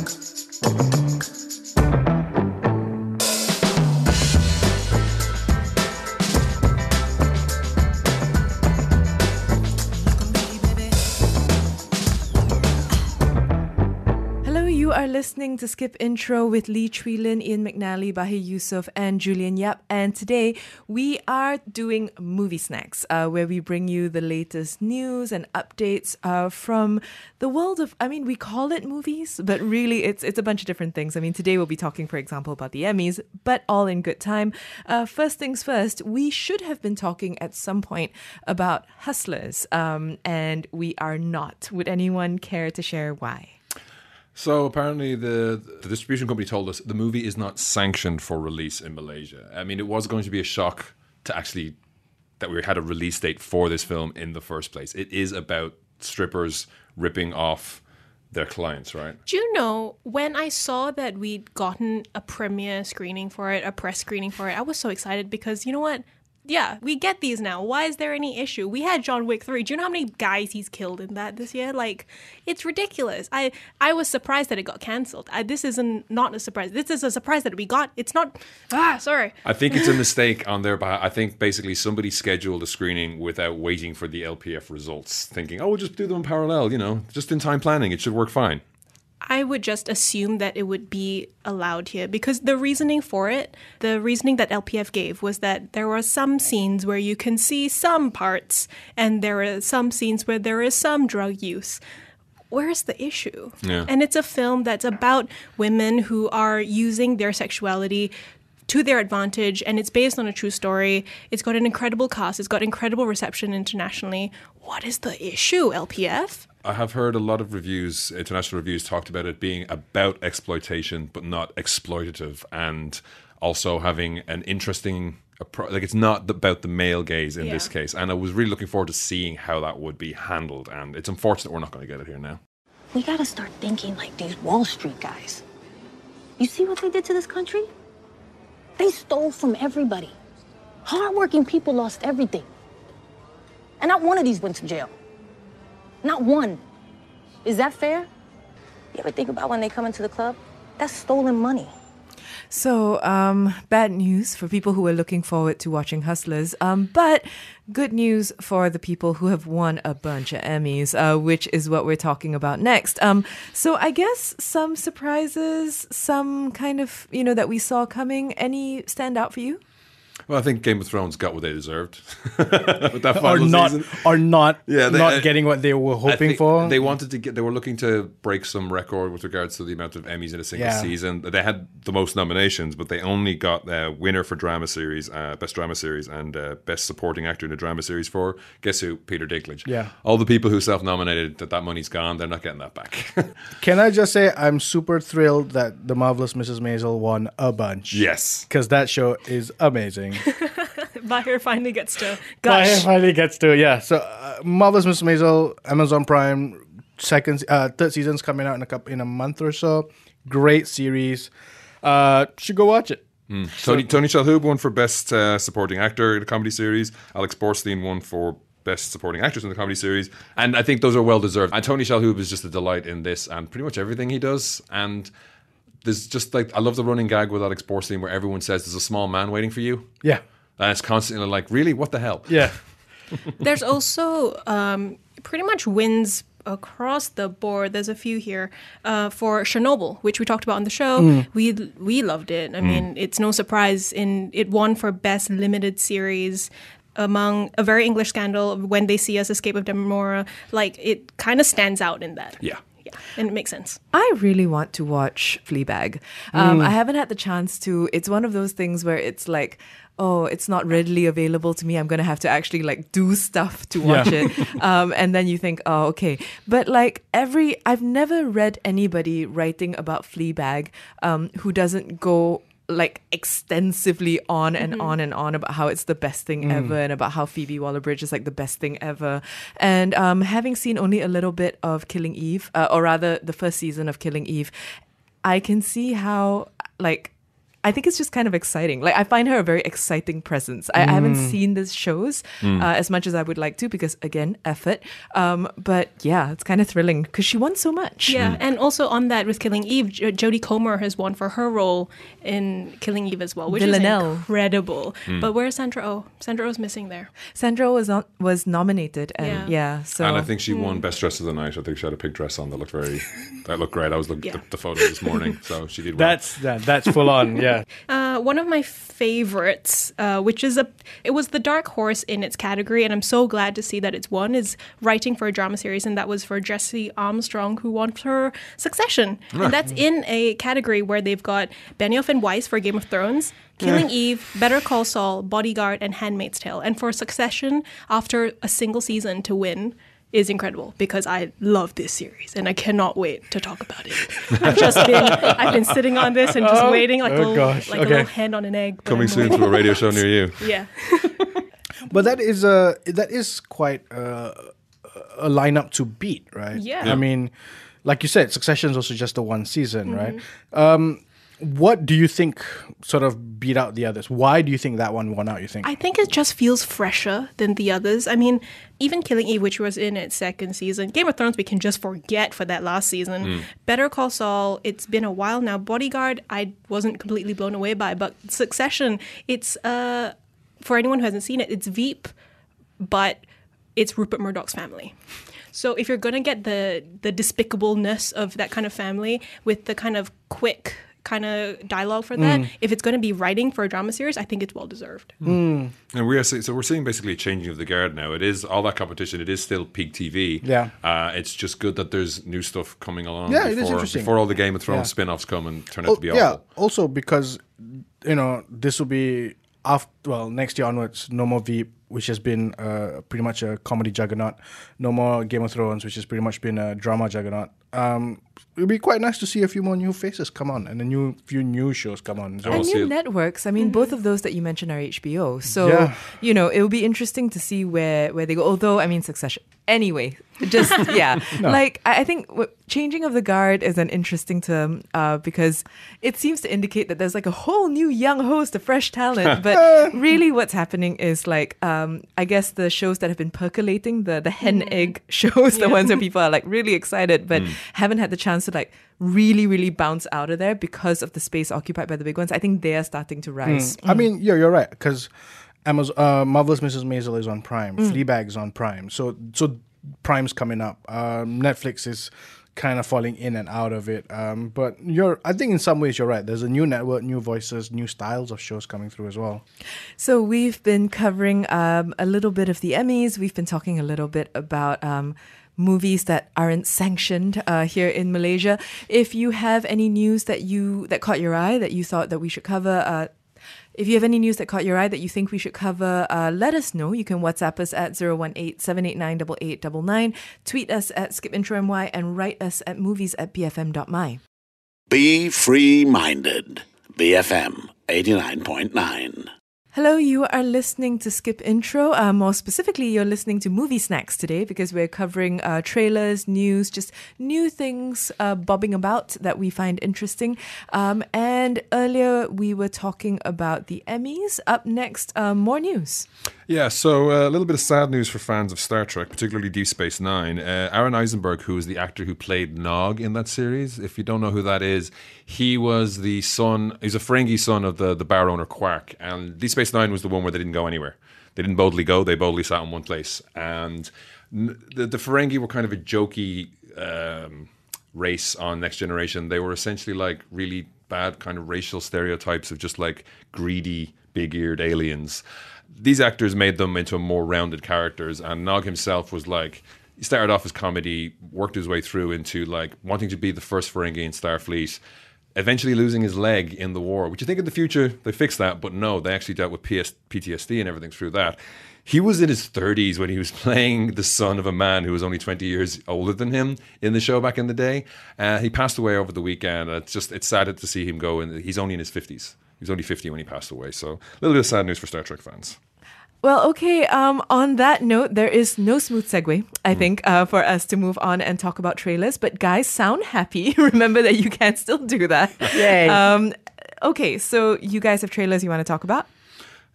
Are listening to Skip Intro with Lee Chui Lin, Ian McNally, Bahir Yusuf, and Julian Yap. And today we are doing movie snacks, uh, where we bring you the latest news and updates uh, from the world of. I mean, we call it movies, but really it's it's a bunch of different things. I mean, today we'll be talking, for example, about the Emmys, but all in good time. Uh, first things first, we should have been talking at some point about Hustlers, um, and we are not. Would anyone care to share why? So apparently, the the distribution company told us the movie is not sanctioned for release in Malaysia. I mean, it was going to be a shock to actually that we had a release date for this film in the first place. It is about strippers ripping off their clients, right? Do you know when I saw that we'd gotten a premiere screening for it, a press screening for it, I was so excited because you know what? Yeah, we get these now. Why is there any issue? We had John Wick 3. Do you know how many guys he's killed in that this year? Like, it's ridiculous. I I was surprised that it got cancelled. I, this isn't not a surprise. This is a surprise that we got. It's not. Ah, sorry. I think it's a mistake on their behalf. I think basically somebody scheduled a screening without waiting for the LPF results, thinking, "Oh, we'll just do them in parallel." You know, just in time planning, it should work fine. I would just assume that it would be allowed here because the reasoning for it, the reasoning that LPF gave was that there were some scenes where you can see some parts and there are some scenes where there is some drug use. Where's the issue? Yeah. And it's a film that's about women who are using their sexuality to their advantage and it's based on a true story. It's got an incredible cast, it's got incredible reception internationally. What is the issue, LPF? I have heard a lot of reviews, international reviews, talked about it being about exploitation, but not exploitative, and also having an interesting appro- like it's not about the male gaze in this case. And I was really looking forward to seeing how that would be handled. And it's unfortunate we're not going to get it here now. We gotta start thinking like these Wall Street guys. You see what they did to this country? They stole from everybody. Hardworking people lost everything. And not one of these went to jail. Not one. Is that fair? You ever think about when they come into the club? That's stolen money. So, um, bad news for people who are looking forward to watching Hustlers, um, but good news for the people who have won a bunch of Emmys, uh, which is what we're talking about next. Um, so, I guess some surprises, some kind of, you know, that we saw coming. Any stand out for you? Well, I think Game of Thrones got what they deserved with that Or not, season. or not, Yeah, they- not getting what they were hoping for. They wanted to get. They were looking to break some record with regards to the amount of Emmys in a single Yeah. season. They had the most nominations, but they only got the winner for drama series, uh, best drama series, and uh, best supporting actor in a drama series for guess who? Peter Dinklage. Yeah. All the people who self-nominated that that money's gone. They're not getting that back. Can I just say I'm super thrilled that the marvelous Mrs. Maisel won a bunch. yes. because that show is amazing. Bahir finally gets to Guy gush. finally gets to yeah. So uh, marvelous Mrs. Maisel, Amazon Prime, second, uh, third season's coming out in a couple in a month or so. Great series. Uh, should go watch it. Tony Tony Shalhoub won for best uh, supporting actor in a comedy series. Alex Borstein won for best supporting actress in the comedy series, and I think those are well deserved. And Tony Shalhoub is just a delight in this and pretty much everything he does. And there's just like I love the running gag with Alex Borstein where everyone says there's a small man waiting for you, Yeah, and it's constantly like, really, what the hell? yeah. There's also um, pretty much wins across the board. There's a few here uh, for Chernobyl, which we talked about on the show. We we loved it. I mean, it's no surprise in it won for best limited series. Among a very English scandal, when they see us escape of Dannemora, like it kind of stands out in that. Yeah. Yeah, and it makes sense. I really want to watch Fleabag. Um, I haven't had the chance to. It's one of those things where it's like, oh, it's not readily available to me. I'm gonna have to actually like do stuff to watch Yeah. it. Um, and then you think, oh, okay. But like every, I've never read anybody writing about Fleabag um, who doesn't go like extensively on and on and on about how it's the best thing ever and about how Phoebe Waller-Bridge is like the best thing ever. And um, having seen only a little bit of Killing Eve, uh, or rather the first season of Killing Eve, I can see how like I think it's just kind of exciting. Like I find her a very exciting presence. I, I haven't Mm. seen the shows uh, as much as I would like to because again, effort. Um, but yeah, it's kind of thrilling because she won so much. Yeah, and also on that with Killing Eve, J- Jodie Comer has won for her role in Killing Eve as well, which Villanelle. is incredible. But where's Sandra Oh? Sandra Oh's missing there. Sandra was on, was nominated, and yeah, Yeah. so And I think she won best dress of the night. I think she had a pink dress on that looked very, that looked great. I was looking Yeah. at the, the photo this morning, so she did well. That's that, that's full on. Yeah. Uh, one of my favorites, uh, which is a, it was the dark horse in its category, and I'm so glad to see that it's won. Is writing for a drama series, and that was for Jesse Armstrong, who won for Succession, and that's in a category where they've got Benioff and Weiss for Game of Thrones. Killing Eve, Better Call Saul, Bodyguard, and Handmaid's Tale. And for Succession, after a single season to win is incredible because I love this series and I cannot wait to talk about it. I've just been I've been sitting on this and just waiting like, oh a, little, gosh, like okay. a little hand on an egg. Coming I'm soon waiting. to a radio show near you. Yeah. But that is a that is quite uh, a lineup to beat, right? Yeah. I mean, like you said, Succession is also just the one season, right? Um, what do you think sort of beat out the others? Why do you think that one won out? You think? I think it just feels fresher than the others. I mean, even Killing Eve, which was in its second season, Game of Thrones, we can just forget for that last season. Better Call Saul, it's been a while now. Bodyguard, I wasn't completely blown away by, but Succession, it's uh, for anyone who hasn't seen it, it's Veep, but it's Rupert Murdoch's family. So if you're gonna get the the despicableness of that kind of family with the kind of quick kind of dialogue for that, mm. if it's gonna be writing for a drama series, I think it's well deserved. Mm. Mm. And we are see- so we're seeing basically a changing of the guard now. It is all that competition. It is still peak TV. Yeah. uh, it's just good that there's new stuff coming along. Yeah, it is before, interesting. Before all the Game of Thrones Yeah. spin-offs come and turn out Oh, to be yeah. awful. Also because you know this will be after well next year onwards. No more Veep, which has been uh, pretty much a comedy juggernaut. No more Game of Thrones, which has pretty much been a drama juggernaut. Um, it'd be quite nice to see a few more new faces come on and a new few new shows come on. So, and new networks. I mean, both of those that you mentioned are HBO. So Yeah. you know, it will be interesting to see where where they go. Although, I mean, Succession. Anyway, just yeah, like I I think w- changing of the guard is an interesting term uh, because it seems to indicate that there's like a whole new young host of fresh talent. But really, what's happening is like um, Um, I guess the shows that have been percolating, the the hen mm-hmm. egg shows, the ones where people are like really excited but mm. haven't had the chance to like really really bounce out of there because of the space occupied by the big ones. I think they are starting to rise. Mm. I mm. mean, yeah, you're right because Amazon, uh, Marvelous Mrs. Maisel is on Prime, Fleabag is on Prime, so so Prime's coming up. Um, Netflix is kind of falling in and out of it. Um, but you're, I think in some ways you're right. There's a new network, new voices, new styles of shows coming through as well. So we've been covering um, a little bit of the Emmys. We've been talking a little bit about. Um, Movies that aren't sanctioned uh, here in Malaysia. If you have any news that you that caught your eye that you thought that we should cover, uh, if you have any news that caught your eye that you think we should cover, uh, let us know. You can WhatsApp us at 018-789-8899, tweet us at skipintromy, and write us at movies at bfm.my. Be free minded. BFM 89.9. Hello, you are listening to Skip Intro. Uh, more specifically, you're listening to Movie Snacks today because we're covering uh, trailers, news, just new things uh, bobbing about that we find interesting. Um, and earlier, we were talking about the Emmys. Up next, uh, more news. Yeah, so uh, a little bit of sad news for fans of Star Trek, particularly Deep Space Nine. Uh, Aron Eisenberg, who is the actor who played Nog in that series, if you don't know who that is, he was the son, he's a Ferengi son of the, the bar owner Quark. And Deep Space Nine was the one where they didn't go anywhere. They didn't boldly go, they boldly sat in one place. And the, the Ferengi were kind of a jokey um, race on Next Generation. They were essentially like really bad kind of racial stereotypes of just like greedy, big eared aliens these actors made them into more rounded characters, and Nog himself was like he started off as comedy, worked his way through into like wanting to be the first Ferengi in Starfleet, eventually losing his leg in the war. Which you think in the future they fixed that, but no, they actually dealt with PS- PTSD and everything through that. He was in his 30s when he was playing the son of a man who was only 20 years older than him in the show back in the day. Uh, he passed away over the weekend. It's just it's sad to see him go, and he's only in his 50s. He was only 50 when he passed away. So a little bit of sad news for Star Trek fans. Well, okay. Um, on that note, there is no smooth segue, I think, uh, for us to move on and talk about trailers. But guys, sound happy. Remember that you can still do that. Yay. Um, Okay, so you guys have trailers you want to talk about?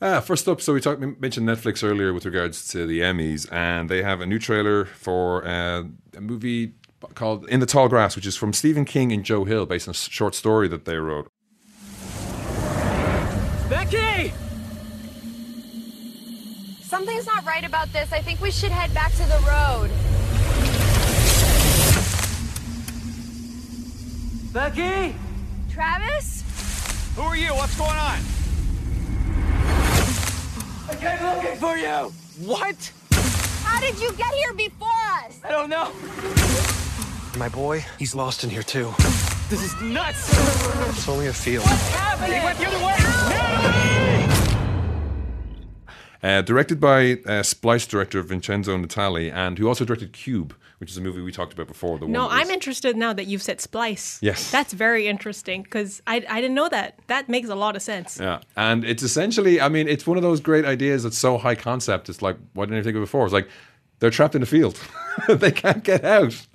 Uh, first up, so we talked, mentioned Netflix earlier with regards to the Emmys, and they have a new trailer for uh, a movie called In the Tall Grass, which is from Stephen King and Joe Hill, based on a short story that they wrote. Becky! Something's not right about this. I think we should head back to the road. Becky? Travis? Who are you? What's going on? I came looking for you! What? How did you get here before us? I don't know. My boy, he's lost in here too. This is nuts! It's only a field. Happening? He went the other way! Natalie! Uh, directed by uh, Splice director Vincenzo Natali, and who also directed Cube, which is a movie we talked about before. The No, I'm interested now that you've said splice. Yes. That's very interesting because I, I didn't know that. That makes a lot of sense. Yeah, and it's essentially, I mean, it's one of those great ideas that's so high concept. It's like, why didn't I think of it before? It's like they're trapped in a field, they can't get out.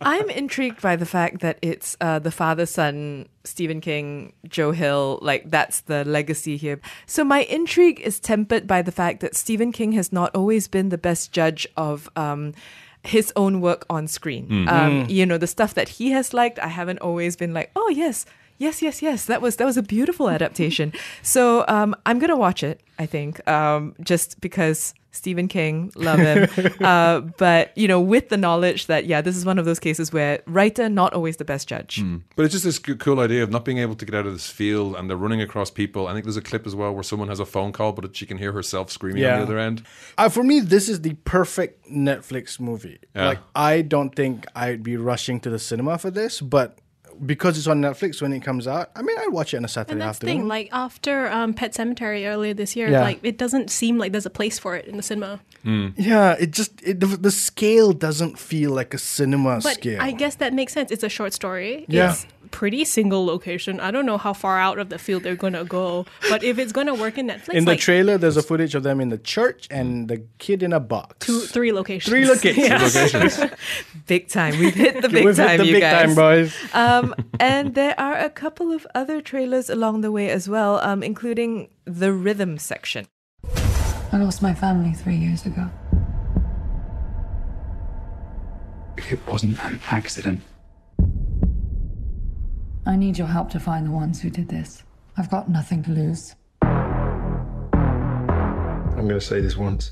I'm intrigued by the fact that it's uh, the father son, Stephen King, Joe Hill. Like, that's the legacy here. So, my intrigue is tempered by the fact that Stephen King has not always been the best judge of. Um, his own work on screen, um, you know, the stuff that he has liked, I haven't always been like, oh yes, yes, yes, yes, that was that was a beautiful adaptation. so um, I'm gonna watch it. I think um, just because Stephen King, love him. uh, but, you know, with the knowledge that, yeah, this is one of those cases where writer, not always the best judge. But it's just this cool idea of not being able to get out of this field and they're running across people. I think there's a clip as well where someone has a phone call, but she can hear herself screaming on the other end. Uh, for me, this is the perfect Netflix movie. Yeah. Like, I don't think I'd be rushing to the cinema for this, but because it's on Netflix when it comes out, I mean, I'd watch it on a Saturday And that's the afternoon. thing, like after um, Pet Sematary earlier this year, Yeah. like it doesn't seem like there's a place for it in the cinema. yeah, it just it, the, the scale doesn't feel like a cinema But scale. I guess that makes sense. It's a short story. Yeah. It's pretty single location. I don't know how far out of the field they're gonna go, but if it's gonna work in Netflix, in the like trailer, there's a footage of them in the church and the kid in a box. two, three locations. Three locations. Yeah. Locations. Big time. We've hit the big We've hit time, the you big guys. time, boys. um, and there are a couple of other trailers along the way as well, um, including the rhythm section. I lost my family three years ago. It wasn't an accident. I need your help to find the ones who did this. I've got nothing to lose. I'm going to say this once.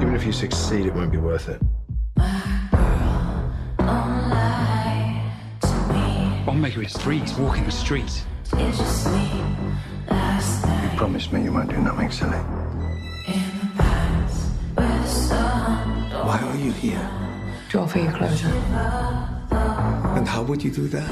Even if you succeed, it won't be worth it. Bondmaker is free. He's walking the streets. You promised me you won't do nothing silly. Why are you here? To offer you closure. And how would you do that?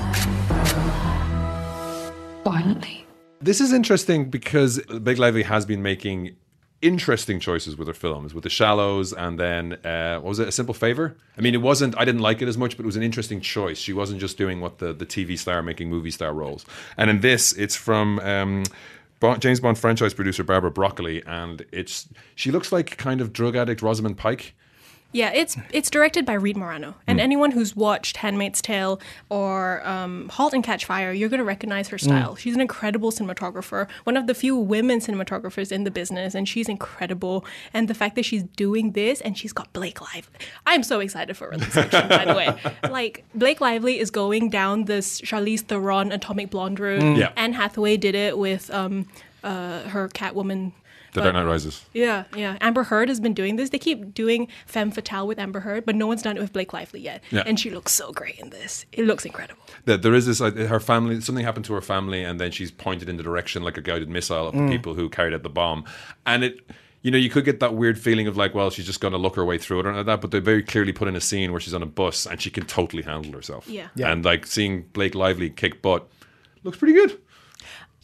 Violently. This is interesting because Blake Lively has been making interesting choices with her films, with The Shallows, and then uh, what was it? A Simple Favor. I mean, it wasn't. I didn't like it as much, but it was an interesting choice. She wasn't just doing what the the TV star making movie star roles. And in this, it's from. Um, James Bond franchise producer Barbara Broccoli, and it's she looks like kind of drug addict Rosamund Pike. Yeah, it's it's directed by Reed Morano, and anyone who's watched *Handmaid's Tale* or um, *Halt and Catch Fire*, you're going to recognize her style. She's an incredible cinematographer, one of the few women cinematographers in the business, and she's incredible. And the fact that she's doing this and she's got Blake Lively, I'm so excited for Rhythm Section. by the way, like Blake Lively is going down this Charlize Theron *Atomic Blonde* route. Yeah. Anne Hathaway did it with um, uh, her Catwoman. The but- Dark Knight Rises. yeah, yeah. Amber Heard has been doing this. They keep doing femme fatale with Amber Heard, but no one's done it with Blake Lively yet. Yeah. And she looks so great in this. It looks incredible. that there is this like her family something happened to her family and then she's pointed in the direction like a guided missile of the mm. people who carried out the bomb and it you know you could get that weird feeling of like well she's just going to look her way through it or like that but they very clearly put in a scene where she's on a bus and she can totally handle herself Yeah. Yeah. and like seeing blake lively kick butt looks pretty good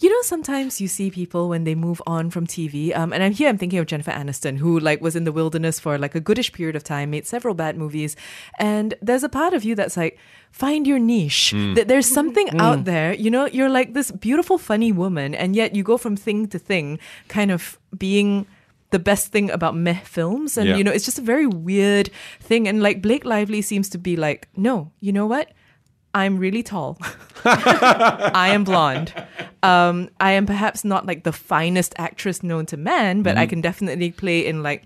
You know, sometimes you see people when they move on from TV, um, and I'm here. I'm thinking of Jennifer Aniston, who like was in the wilderness for like a goodish period of time, made several bad movies, and there's a part of you that's like, find your niche. That there's something out there. You know, you're like this beautiful, funny woman, and yet you go from thing to thing, kind of being the best thing about meh films, and Yeah. you know, it's just a very weird thing. And like Blake Lively seems to be like, no, you know what? I'm really tall. I am blonde. Um, I am perhaps not like the finest actress known to man, but I can definitely play in like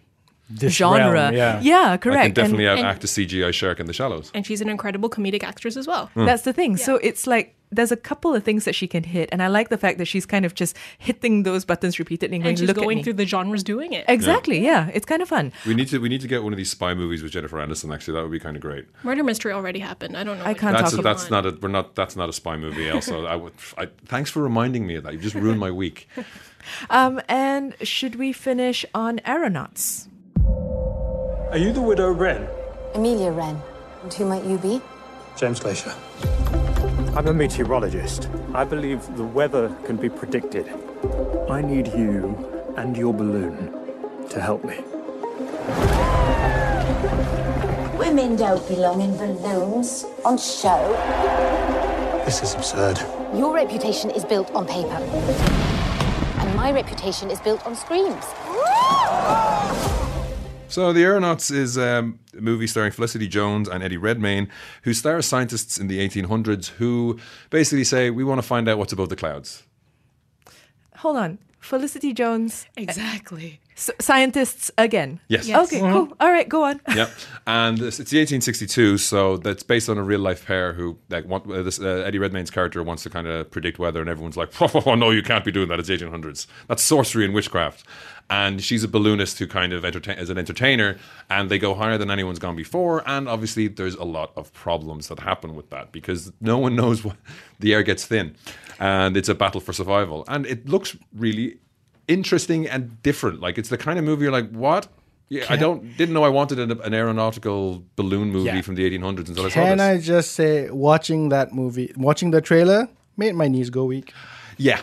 This genre. realm, yeah. I correct. can definitely and, outact a CGI shark in the shallows. And she's an incredible comedic actress as well. Hmm. That's the thing. So it's like there's a couple of things that she can hit, and I like the fact that she's kind of just hitting those buttons repeatedly and going, And she's "Look at going me." through the genres doing it. Exactly. Yeah. it's kind of fun. We need to we need to get one of these spy movies with Jennifer Aniston. Actually, that would be kind of great. Murder mystery already happened. I don't know. I what can't That's talk want. that's not a we're not that's not a spy movie. Also, I would. I, thanks for reminding me of that. You just ruined my week. Um, and should we finish on aeronauts? Are you the widow Wren? Amelia Wren. And who might you be? James Glaisher. I'm a meteorologist. I believe the weather can be predicted. I need you and your balloon to help me. Women don't belong in balloons on show. This is absurd. Your reputation is built on paper. And my reputation is built on screens. So, The Aeronauts is um, a movie starring Felicity Jones and Eddie Redmayne, who stars scientists in the 1800s who basically say, We want to find out what's above the clouds. Hold on. Felicity Jones. Exactly. S- scientists again. Yes. Yes. Okay, cool. All right, go on. yep. And it's, it's the 1862, so that's based on a real life pair who, like, want, uh, this, uh, Eddie Redmayne's character wants to kind of predict weather, and everyone's like, oh, no, you can't be doing that. It's 1800s. That's sorcery and witchcraft. And she's a balloonist who kind of entertain as an entertainer, and they go higher than anyone's gone before. And obviously, there's a lot of problems that happen with that because no one knows what the air gets thin, and it's a battle for survival. And it looks really interesting and different. Like it's the kind of movie you're like, what? Yeah, I don't didn't know I wanted an, an aeronautical balloon movie Yeah. from the 1800s until I saw Can. I just say, watching that movie, watching the trailer, made my knees go weak. Yeah.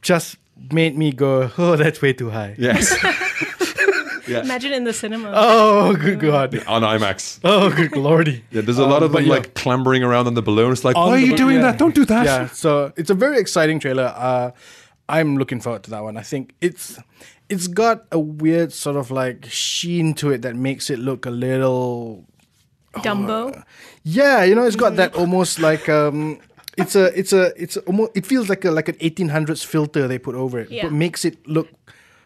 Just made me go, oh, that's way too high. Yes. yeah. Imagine in the cinema. Oh, good God. On IMAX. Oh, good lordy. Yeah, there's a lot Um, of them yeah. like clambering around on the balloon. It's like, On why are you bo- doing yeah. that? Don't do that. Yeah, so it's a very exciting trailer. Uh, I'm looking forward to that one. I think it's it's got a weird sort of like sheen to it that makes it look a little Dumbo. yeah, you know, it's got that almost like um it's a it's a it's almost it feels like a like an 1800s filter they put over it, Yeah. but makes it look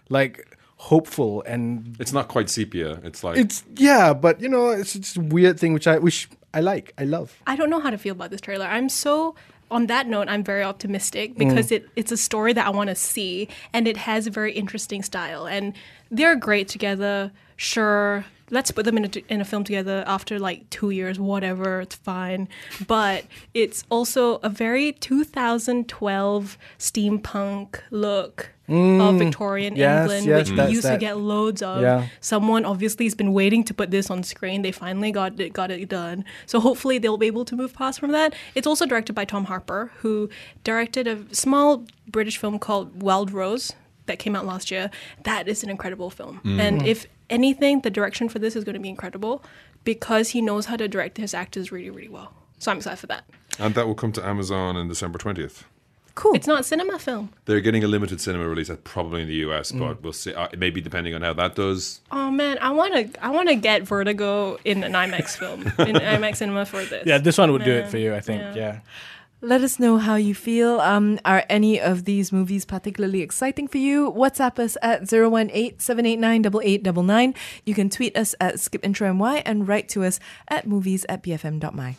like hopeful and It's not quite sepia. It's like it's yeah, but you know, it's it's a weird thing which I which I like. I love. I don't know how to feel about this trailer. I'm so on that note, I'm very optimistic because mm. it, it's a story that I want to see and it has a very interesting style and they're great together. Sure, let's put them in a, in a film together after like two years, whatever, it's fine. But it's also a very 2012 steampunk look of Mm, Victorian yes, England, yes, which we that's used to get loads of. Yeah. Someone obviously has been waiting to put this on screen. They finally got it, got it done. So hopefully they'll be able to move past from that. It's also directed by Tom Harper, who directed a small British film called Wild Rose that came out last year. That is an incredible film. Mm. And if anything, the direction for this is going to be incredible because he knows how to direct his actors really, really well. So I'm excited for that. and that will come to Amazon on December 20th. Cool. It's not a cinema film. They're getting a limited cinema release, that's probably in the US, Mm. but we'll see. Uh, maybe depending on how that does. Oh man, I want to I want to get Vertigo in an IMAX film, in IMAX cinema for this. Yeah, this one would do it for you, I think. yeah. Let us know how you feel. Um, are any of these movies particularly exciting for you? WhatsApp us at 018-789-8899. You can tweet us at skipintromy and write to us at movies at bfm.my.